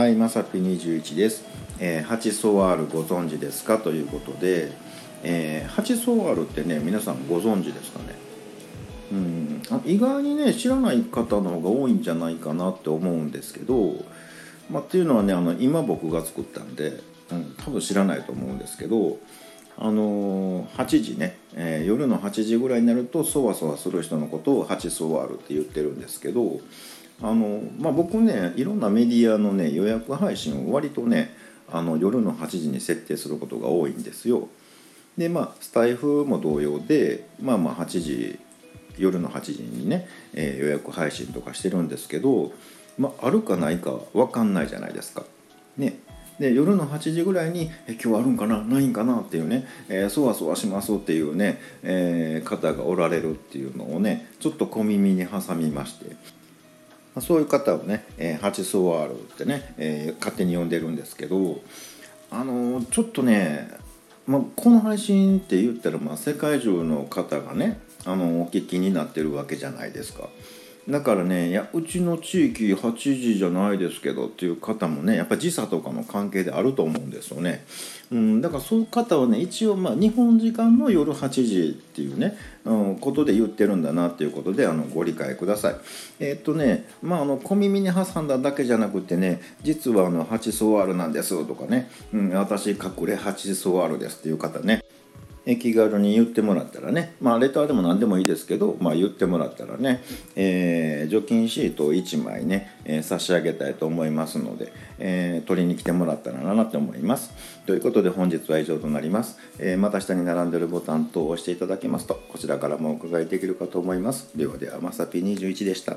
はい、まさぴ21です。えー、ハチソワールご存知ですか？ということで、えー、ハチソワールってね、皆さんご存知ですかね？うん、意外にね、知らない方の方が多いんじゃないかなって思うんですけど、まあ、っていうのはね、あの今僕が作ったんで、うん、多分知らないと思うんですけど、あのー、8時ね、えー、夜の8時ぐらいになるとそわそわする人のことをハチソワールって言ってるんですけどあの、まあ、僕ねいろんなメディアのね予約配信を割とねあの夜の8時に設定することが多いんですよ。でまあスタイフも同様でまあまあ8時夜の8時にね、えー、予約配信とかしてるんですけど、まあ、あるかないか分かんないじゃないですか。ね、で夜の8時ぐらいに「え今日あるんかな？ないんかな?」っていうね、えー、そわそわしますっていうね、えー、方がおられるっていうのをねちょっと小耳に挟みましてそういう方をね、え、ハチソワールってね、え、勝手に呼んでるんですけどあの、ちょっとね、まあ、この配信って言ったら、まあ、世界中の方がねあのお聞きになってるわけじゃないですか。だからねいやうちの地域8時じゃないですけどっていう方もねやっぱ時差とかの関係であると思うんですよね、うん、だからそういう方はね一応まあ日本時間の夜8時っていうね、うん、ことで言ってるんだなっていうことであのご理解ください。えー、っとねまああの小耳に挟んだだけじゃなくてね実はあの8ソワールなんですとかね、うん、私隠れ8ソワールですっていう方ね。気軽に言ってもらったらねまあレターでも何でもいいですけど、まあ、言ってもらったらね、えー、除菌シートを1枚ね、えー、差し上げたいと思いますので、えー、取りに来てもらったらなと思います。ということで本日は以上となります、えまた下に並んでるボタン等を押していただけますとこちらからもお伺いできるかと思います。ではではまさぴ21でした。